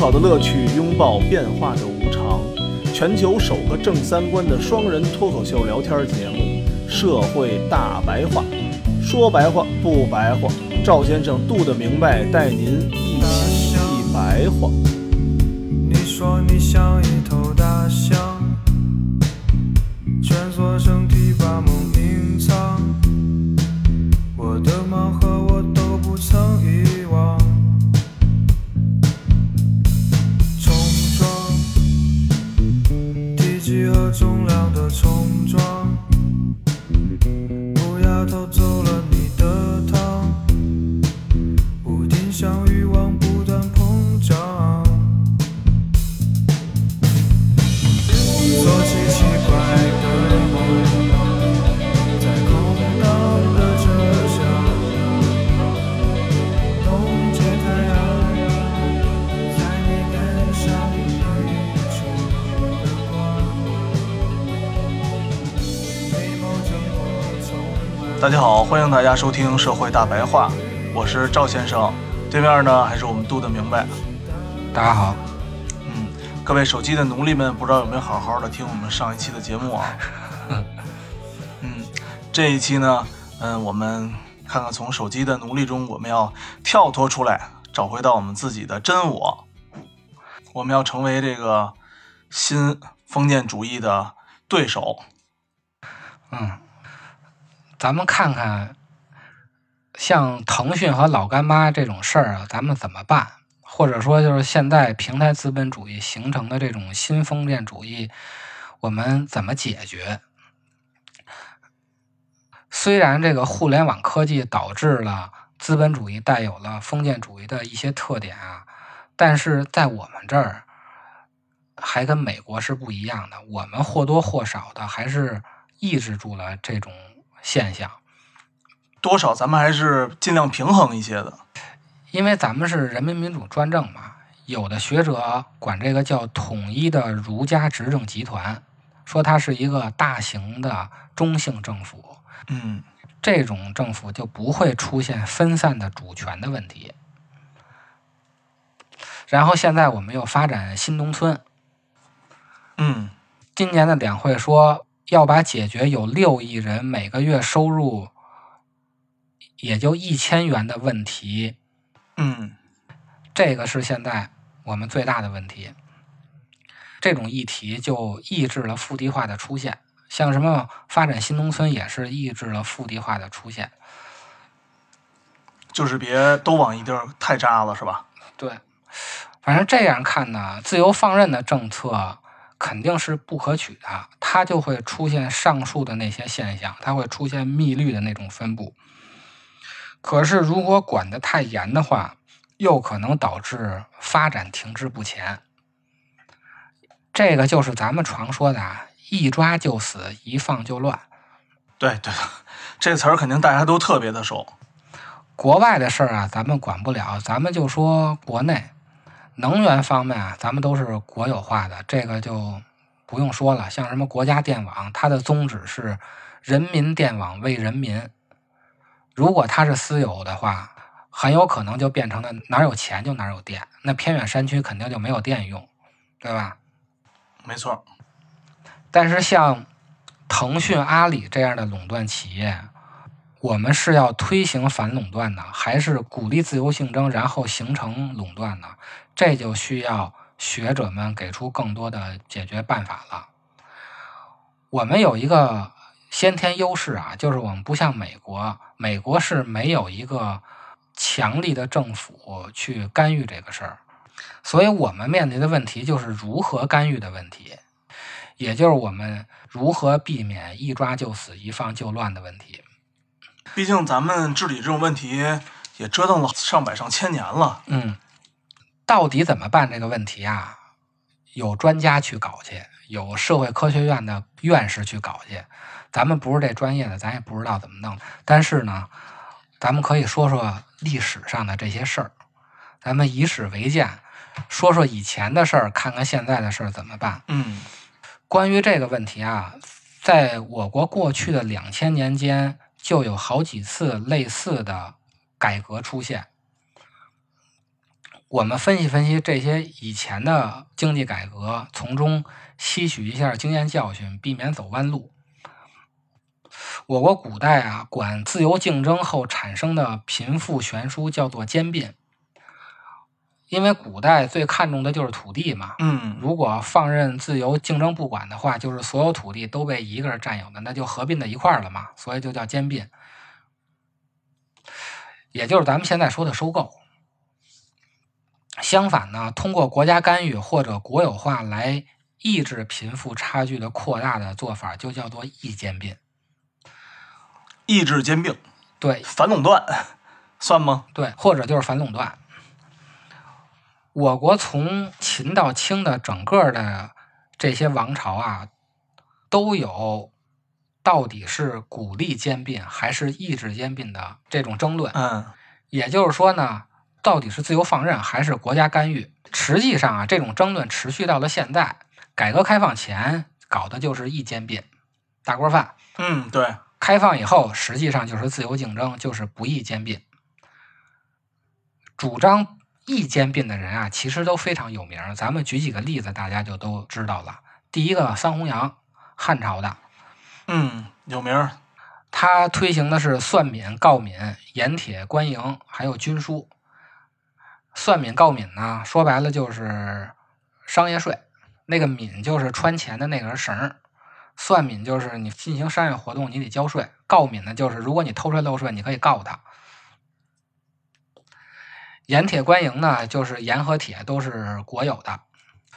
好的乐趣，拥抱变化的无常。全球首个正三观的双人脱口秀聊天节目《社会大白话》，说白话不白话，赵先生度的明白，带您一起一白话。你说你像一头欢迎大家收听《社会大白话》，我是赵先生，对面呢还是我们度的明白。大家好，嗯，各位手机的奴隶们，不知道有没有好好的听我们上一期的节目啊？嗯，这一期呢，嗯，我们看看从手机的奴隶中，我们要跳脱出来，找回到我们自己的真我。我们要成为这个新封建主义的对手。嗯，咱们看看，像腾讯和老干妈这种事儿啊，咱们怎么办？或者说，就是现在平台资本主义形成的这种新封建主义，我们怎么解决？虽然这个互联网科技导致了资本主义带有了封建主义的一些特点啊，但是在我们这儿还跟美国是不一样的，我们或多或少的还是抑制住了这种现象。多少咱们还是尽量平衡一些的。因为咱们是人民民主专政嘛，有的学者管这个叫统一的儒家执政集团，说它是一个大型的中性政府，嗯这种政府就不会出现分散的主权的问题。然后现在我们又发展新农村，嗯今年的两会说要把解决有六亿人每个月收入也就一千元的问题嗯这个是现在我们最大的问题。这种议题就抑制了腹地化的出现，像什么发展新农村也是抑制了腹地化的出现。就是别都往一地儿太扎了，是吧？对，反正这样看呢，自由放任的政策肯定是不可取的，它就会出现上述的那些现象，它会出现密律的那种分布。可是如果管得太严的话，又可能导致发展停滞不前。这个就是咱们常说的啊，一抓就死，一放就乱。对对，这词儿肯定大家都特别的熟。国外的事儿啊，咱们管不了，咱们就说国内能源方面啊，咱们都是国有化的，这个就不用说了。像什么国家电网，它的宗旨是人民电网为人民。如果它是私有的话，很有可能就变成了哪儿有钱就哪儿有电，那偏远山区肯定就没有电用，对吧？没错，但是像腾讯、阿里这样的垄断企业，我们是要推行反垄断呢，还是鼓励自由竞争，然后形成垄断呢？这就需要学者们给出更多的解决办法了。我们有一个先天优势啊，就是我们不像美国，美国是没有一个强力的政府去干预这个事儿，所以我们面临的问题就是如何干预的问题。也就是我们如何避免一抓就死、一放就乱的问题。毕竟咱们治理这种问题也折腾了上百上千年了。嗯，到底怎么办这个问题啊？有专家去搞去，有社会科学院的院士去搞去。咱们不是这专业的，咱也不知道怎么弄。但是呢，咱们可以说说历史上的这些事儿，咱们以史为鉴，说说以前的事儿，看看现在的事儿怎么办。嗯关于这个问题啊，在我国过去的两千年间，就有好几次类似的改革出现。我们分析分析这些以前的经济改革，从中吸取一下经验教训，避免走弯路。我国古代啊，管自由竞争后产生的贫富悬殊叫做兼并，因为古代最看重的就是土地嘛。嗯，如果放任自由竞争不管的话，就是所有土地都被一个人占有的，那就合并在一块儿了嘛，所以就叫兼并，也就是咱们现在说的收购。相反呢，通过国家干预或者国有化来抑制贫富差距的扩大的做法，就叫做抑兼并。抑制兼并，对反垄断算吗？对，或者就是反垄断。我国从秦到清的整个的这些王朝啊，都有到底是鼓励兼并还是抑制兼并的这种争论。嗯也就是说呢，到底是自由放任还是国家干预？实际上啊，这种争论持续到了现在。改革开放前搞的就是一兼并，大锅饭；嗯，对，开放以后，实际上就是自由竞争，就是不易兼并。主张易兼并的人啊，其实都非常有名儿。咱们举几个例子，大家就都知道了。第一个，桑弘羊，汉朝的，嗯，有名儿。他推行的是算敏、告敏、盐铁、官营，还有军书。算敏、告敏呢，说白了就是商业税。那个敏就是穿钱的那根绳，算敏就是你进行商业活动你得交税，告敏呢就是如果你偷税漏税，你可以告他。盐铁官营呢，就是盐和铁都是国有的。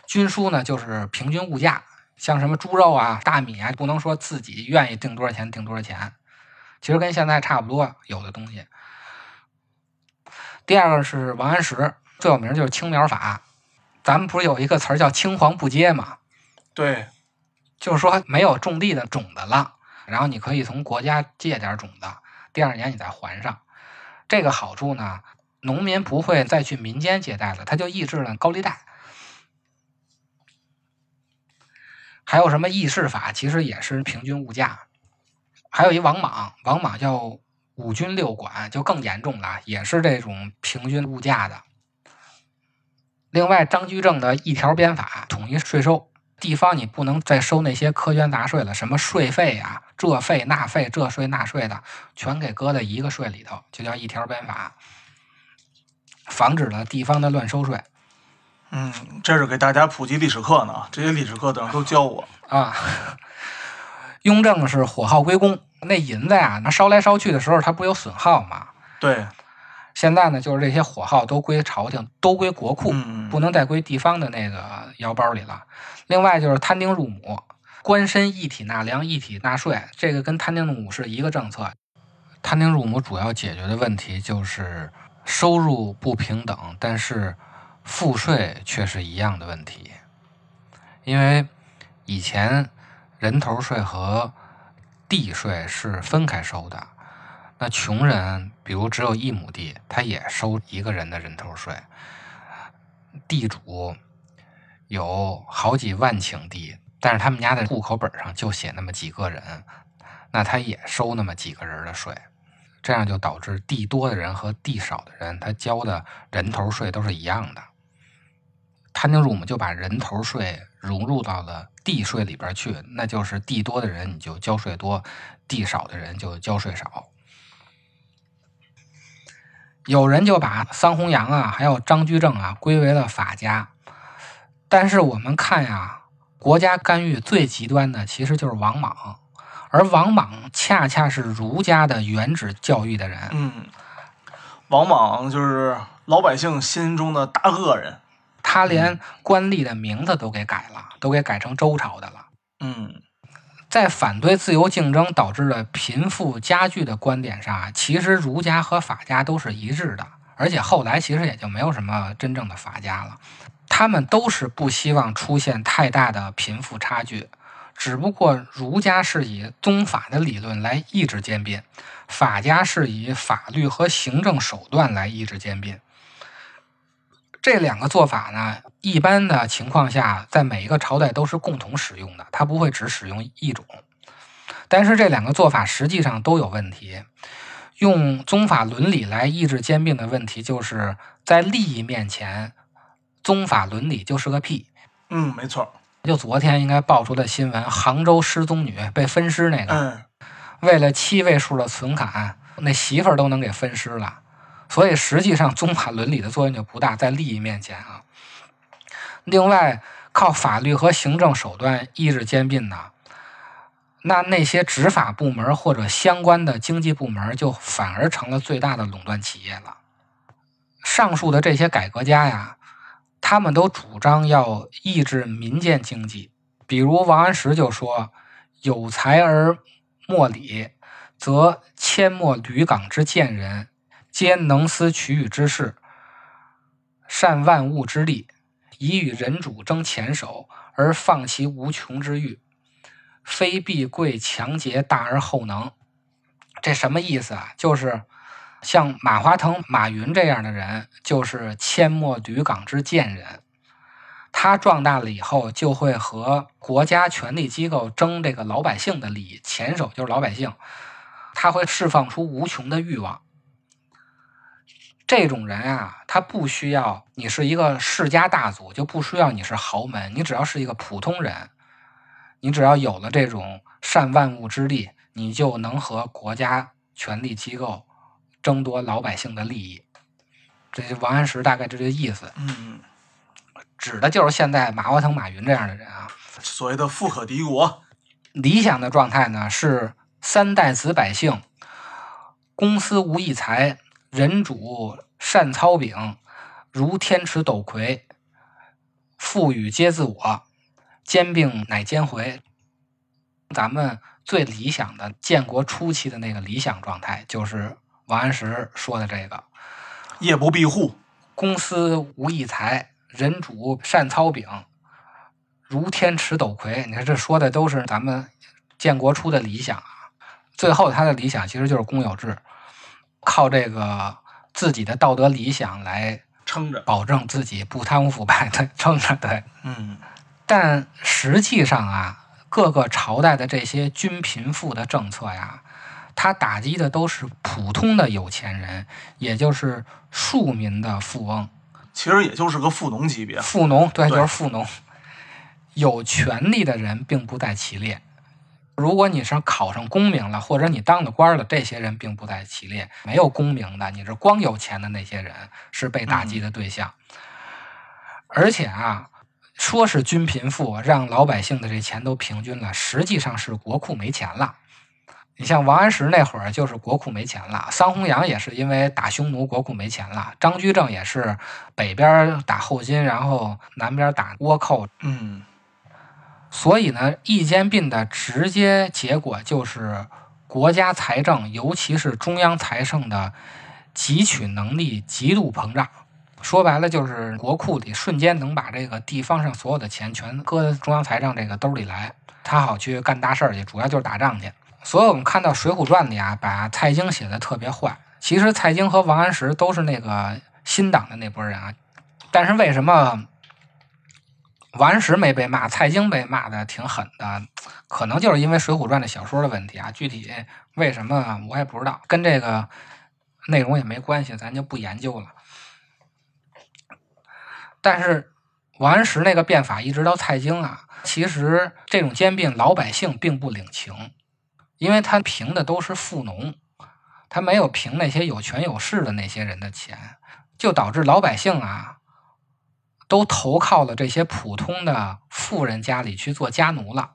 军书呢，就是平均物价，像什么猪肉啊、大米啊，不能说自己愿意定多少钱定多少钱，其实跟现在差不多，有的东西。第二个是王安石，最有名就是青苗法。咱们不是有一个词儿叫“青黄不接”吗？对，就是说没有种地的种子了，然后你可以从国家借点种子，第二年你再还上。这个好处呢，农民不会再去民间借贷了，它就抑制了高利贷。还有什么议事法，其实也是平均物价。还有一王莽，王莽叫五军六管，就更严重了，也是这种平均物价的。另外，张居正的一条鞭法，统一税收，地方你不能再收那些苛捐杂税了，什么税费啊、这费那费、这税那税的，全给搁在一个税里头，就叫一条鞭法，防止了地方的乱收税嗯，这是给大家普及历史课呢，这些历史课等都教我。啊。雍正是火耗归公，那银子呀，那烧来烧去的时候，它不有损耗吗？对，现在呢，就是这些火耗都归朝廷，都归国库，嗯，不能再归地方的那个腰包里了。另外就是摊丁入亩，官绅一体纳粮，一体纳税，这个跟摊丁入亩是一个政策。摊丁入亩主要解决的问题就是收入不平等，但是赋税却是一样的问题。因为以前人头税和地税是分开收的，那穷人比如只有一亩地，他也收一个人的人头税。地主有好几万顷地，但是他们家的户口本上就写那么几个人，那他也收那么几个人的税，这样就导致地多的人和地少的人，他交的人头税都是一样的。摊丁入亩就把人头税融入到了地税里边去，那就是地多的人你就交税多，地少的人就交税少。有人就把桑弘羊啊，还有张居正啊归为了法家，但是我们看呀，国家干预最极端的其实就是王莽，而王莽恰恰是儒家的原旨教育的人。嗯，王莽就是老百姓心中的大恶人。他连官吏的名字都给改了，都给改成周朝的了。嗯在反对自由竞争导致的贫富加剧的观点上啊，其实儒家和法家都是一致的，而且后来其实也就没有什么真正的法家了。他们都是不希望出现太大的贫富差距，只不过儒家是以宗法的理论来抑制兼并，法家是以法律和行政手段来抑制兼并。这两个做法呢，一般的情况下，在每一个朝代都是共同使用的，它不会只使用一种。但是这两个做法实际上都有问题。用宗法伦理来抑制兼并的问题，就是在利益面前，宗法伦理就是个屁。嗯，没错。就昨天应该爆出的新闻，杭州失踪女被分尸那个，嗯，为了七位数的存款，那媳妇儿都能给分尸了。所以实际上宗法伦理的作用就不大，在利益面前啊。另外，靠法律和行政手段抑制兼并呢，那那些执法部门或者相关的经济部门就反而成了最大的垄断企业了。上述的这些改革家呀，他们都主张要抑制民间经济，比如王安石就说：“有才而莫礼，则阡陌履岗之贱人，皆能思取予之事，善万物之力，以与人主争前手，而放其无穷之欲，非必贵强节大而后能。”这什么意思啊？就是像马化腾、马云这样的人，就是阡陌履岗之贱人。他壮大了以后，就会和国家权力机构争这个老百姓的利益，前手就是老百姓。他会释放出无穷的欲望。这种人啊，他不需要你是一个世家大族，就不需要你是豪门，你只要是一个普通人，你只要有了这种善万物之力，你就能和国家权力机构争夺老百姓的利益。这就王安石大概这个意思，嗯，指的就是现在马化腾、马云这样的人啊。所谓的富可敌国。理想的状态呢是三代子百姓，公私无异才，人主善操柄，如天池斗魁，富裕皆自我，兼并乃兼回。咱们最理想的建国初期的那个理想状态，就是王安石说的这个。夜不闭户，公私无异财，人主善操柄，如天池斗魁。你看，这说的都是咱们建国初的理想啊。最后，他的理想其实就是公有制，靠这个自己的道德理想来撑着。保证自己不贪污腐败对撑着。对，嗯，但实际上啊，各个朝代的这些均贫富的政策呀，它打击的都是普通的有钱人，也就是庶民的富翁。其实也就是个富农级别。富农，对，对就是富农。有权利的人并不在其列。如果你是考上功名了，或者你当了官了，这些人并不在其列。没有功名的，你是光有钱的那些人是被打击的对象。而且啊，说是均贫富，让老百姓的这钱都平均了，实际上是国库没钱了。你像王安石那会儿就是国库没钱了，桑弘羊也是因为打匈奴国库没钱了，张居正也是北边打后金，然后南边打倭寇，嗯，所以呢，易兼并的直接结果就是国家财政，尤其是中央财政的汲取能力极度膨胀。说白了，就是国库里瞬间能把这个地方上所有的钱全搁中央财政这个兜里来，他好去干大事儿去，主要就是打仗去。所以我们看到《水浒传》里啊，把蔡京写的特别坏。其实蔡京和王安石都是那个新党的那波人啊，但是为什么王安石没被骂，蔡京被骂的挺狠的？可能就是因为《水浒传》的小说的问题啊。具体为什么我也不知道，跟这个内容也没关系，咱就不研究了。但是王安石那个变法一直到蔡京啊，其实这种兼并老百姓并不领情，因为他平的都是富农，他没有平那些有权有势的那些人的钱，就导致老百姓啊都投靠了这些普通的富人家里去做家奴了，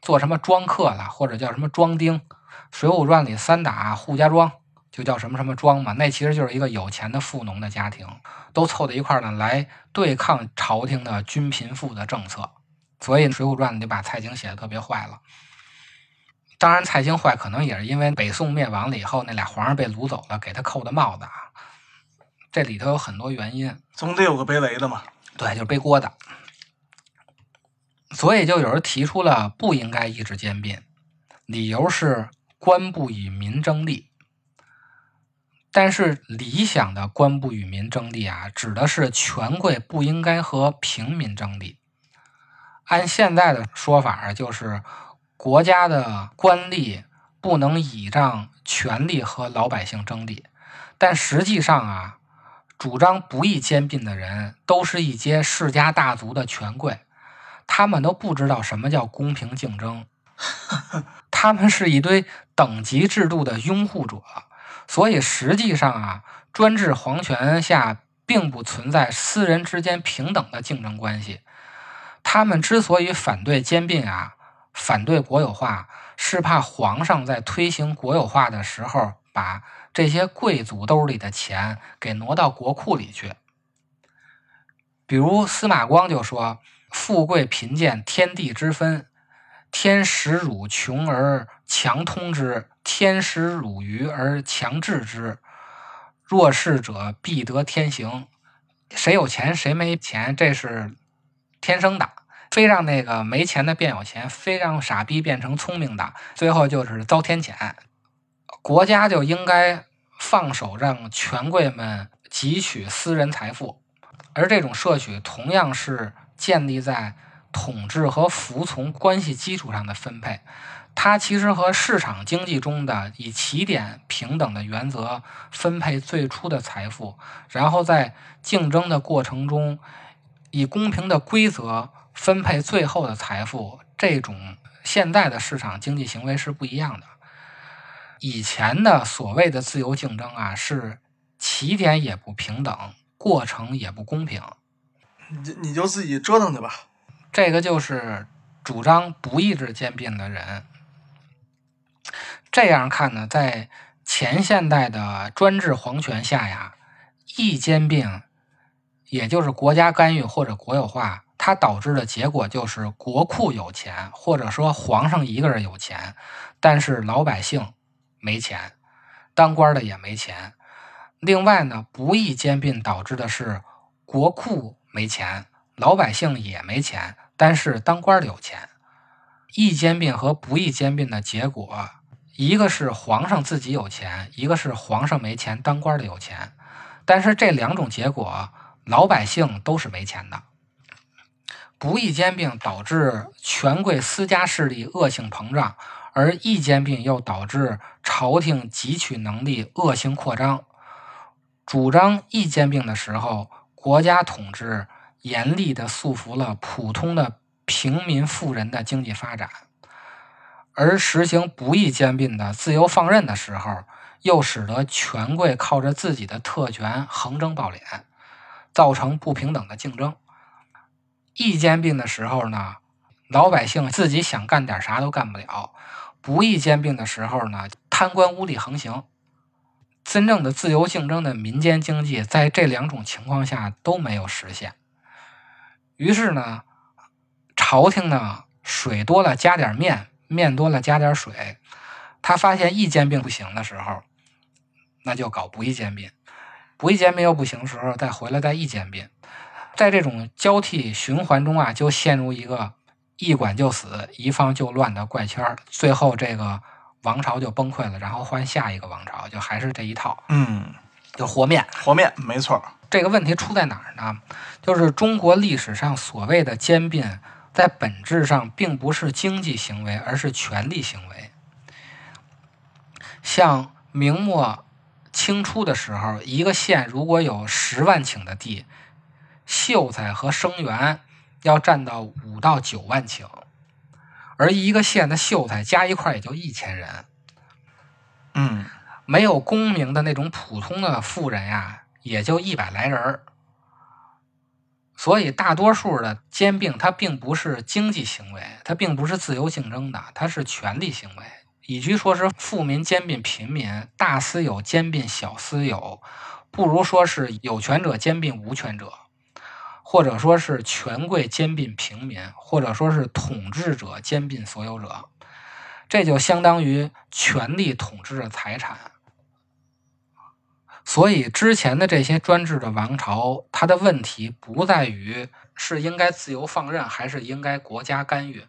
做什么庄客了，或者叫什么庄丁。《水浒传》里三打扈家庄就叫什么什么庄嘛，那其实就是一个有钱的富农的家庭，都凑在一块儿呢来对抗朝廷的均贫富的政策。所以《水浒传》里就把蔡京写的特别坏了。当然，蔡京坏可能也是因为北宋灭亡了以后，那俩皇上被掳走了，给他扣的帽子啊。这里头有很多原因，总得有个背雷的嘛。对，就是背锅的。所以就有人提出了不应该抑制兼并，理由是官不与民争利。但是理想的官不与民争利啊，指的是权贵不应该和平民争利。按现在的说法啊，就是国家的官吏不能倚仗权力和老百姓争利。但实际上啊，主张不义兼并的人，都是一些世家大族的权贵，他们都不知道什么叫公平竞争，他们是一堆等级制度的拥护者，所以实际上啊，专制皇权下并不存在私人之间平等的竞争关系。他们之所以反对兼并啊，反对国有化，是怕皇上在推行国有化的时候，把这些贵族兜里的钱给挪到国库里去。比如司马光就说：“富贵贫贱，天地之分。天使汝穷而强通之，天使汝愚而强治之。弱势者必得天行。谁有钱谁没钱，这是天生的。非让那个没钱的变有钱，非让傻逼变成聪明的，最后就是遭天谴。国家就应该放手让权贵们汲取私人财富，而这种摄取同样是建立在统治和服从关系基础上的分配。它其实和市场经济中的以起点平等的原则分配最初的财富，然后在竞争的过程中以公平的规则分配最后的财富，这种现在的市场经济行为是不一样的。以前的所谓的自由竞争啊，是起点也不平等，过程也不公平。你就你就自己折腾去吧。这个就是主张不义制兼并的人。这样看呢，在前现代的专制皇权下呀，义兼并，也就是国家干预或者国有化，它导致的结果就是国库有钱，或者说皇上一个人有钱，但是老百姓没钱，当官的也没钱。另外呢，不义兼并导致的是国库没钱，老百姓也没钱，但是当官的有钱。义兼并和不义兼并的结果，一个是皇上自己有钱，一个是皇上没钱，当官的有钱。但是这两种结果，老百姓都是没钱的。不义兼并导致权贵私家势力恶性膨胀，而义兼并又导致朝廷汲取能力恶性扩张。主张义兼并的时候，国家统治严厉地束缚了普通的平民富人的经济发展，而实行不义兼并的自由放任的时候，又使得权贵靠着自己的特权横征暴敛，造成不平等的竞争。义兼并的时候呢，老百姓自己想干点啥都干不了；不义兼并的时候呢，贪官污吏横行。真正的自由竞争的民间经济，在这两种情况下都没有实现。于是呢，朝廷呢，水多了加点面，面多了加点水。他发现义兼并不行的时候，那就搞不义兼并；不义兼并又不行的时候，再回来再义兼并。在这种交替循环中啊，就陷入一个一管就死、一放就乱的怪圈儿。最后这个王朝就崩溃了，然后换下一个王朝，就还是这一套，嗯，就和面。和面没错。这个问题出在哪儿呢？就是中国历史上所谓的兼并，在本质上并不是经济行为，而是权力行为。像明末清初的时候，一个县如果有十万顷的地，秀才和生员要占到五到九万顷，而一个县的秀才加一块也就一千人，嗯，没有功名的那种普通的富人呀，也就一百来人儿。所以，大多数的兼并它并不是经济行为，它并不是自由竞争的，它是权力行为。与其说是富民兼并贫民，大私有兼并小私有，不如说是有权者兼并无权者，或者说是权贵兼并平民，或者说是统治者兼并所有者。这就相当于权力统治着财产。所以之前的这些专制的王朝，它的问题不在于是应该自由放任还是应该国家干预，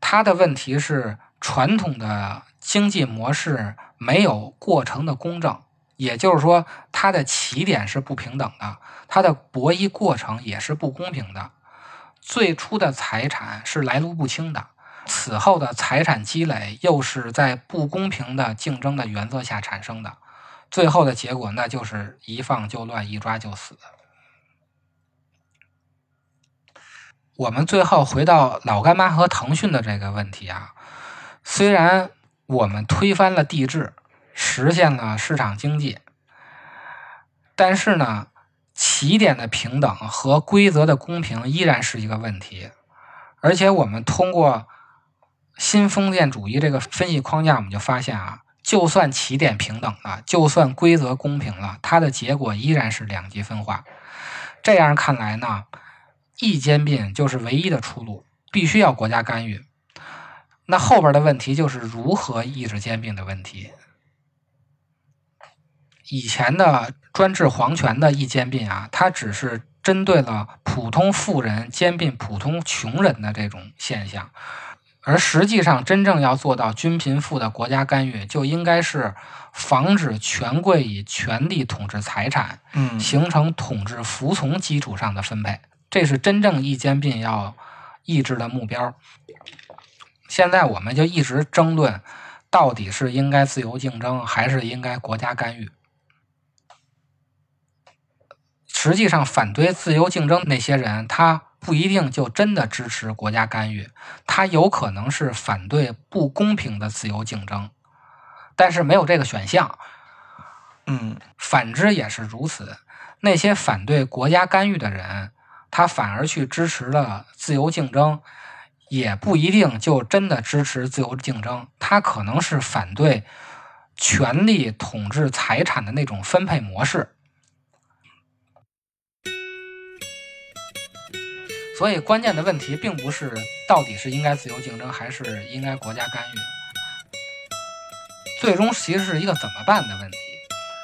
它的问题是传统的经济模式没有过程的公正，也就是说，它的起点是不平等的，它的博弈过程也是不公平的，最初的财产是来路不清的。此后的财产积累又是在不公平的竞争的原则下产生的，最后的结果那就是一放就乱，一抓就死。我们最后回到老干妈和腾讯的这个问题啊，虽然我们推翻了帝制，实现了市场经济，但是呢，起点的平等和规则的公平依然是一个问题。而且我们通过新封建主义这个分析框架，我们就发现啊，就算起点平等了，就算规则公平了，它的结果依然是两极分化。这样看来呢？一兼并就是唯一的出路，必须要国家干预。那后边的问题就是如何抑制兼并的问题。以前的专制皇权的一兼并啊，它只是针对了普通富人兼并普通穷人的这种现象，而实际上真正要做到均贫富的国家干预，就应该是防止权贵以权力统治财产，嗯形成统治服从基础上的分配。这是真正一兼并要抑制的目标。现在我们就一直争论，到底是应该自由竞争，还是应该国家干预？实际上，反对自由竞争那些人，他不一定就真的支持国家干预，他有可能是反对不公平的自由竞争，但是没有这个选项。嗯反之也是如此，那些反对国家干预的人。他反而去支持了自由竞争，也不一定就真的支持自由竞争。他可能是反对权力统治财产的那种分配模式。所以，关键的问题并不是到底是应该自由竞争，还是应该国家干预。最终其实是一个怎么办的问题。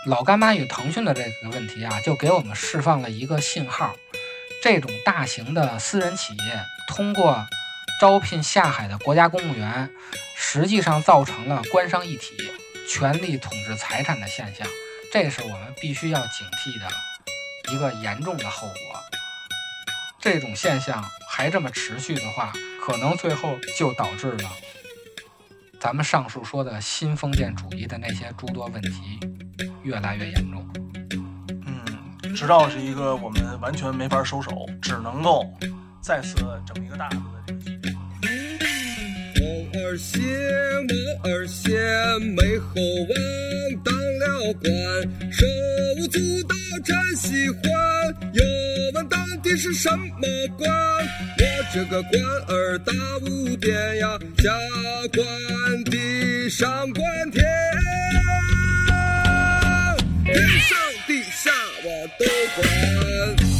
老干妈与腾讯的这个问题啊，就给我们释放了一个信号。这种大型的私人企业通过招聘下海的国家公务员，实际上造成了官商一体、权力统治财产的现象，这是我们必须要警惕的一个严重的后果。这种现象还这么持续的话，可能最后就导致了咱们上述说的新封建主义的那些诸多问题越来越严重。嗯直到是一个我们完全没法收手，只能够再次整一个大的这个局面。王二仙，王二仙，美猴王当了官，你是什么官？我这个官儿大无边呀，下官地上官天，天上地下我都管。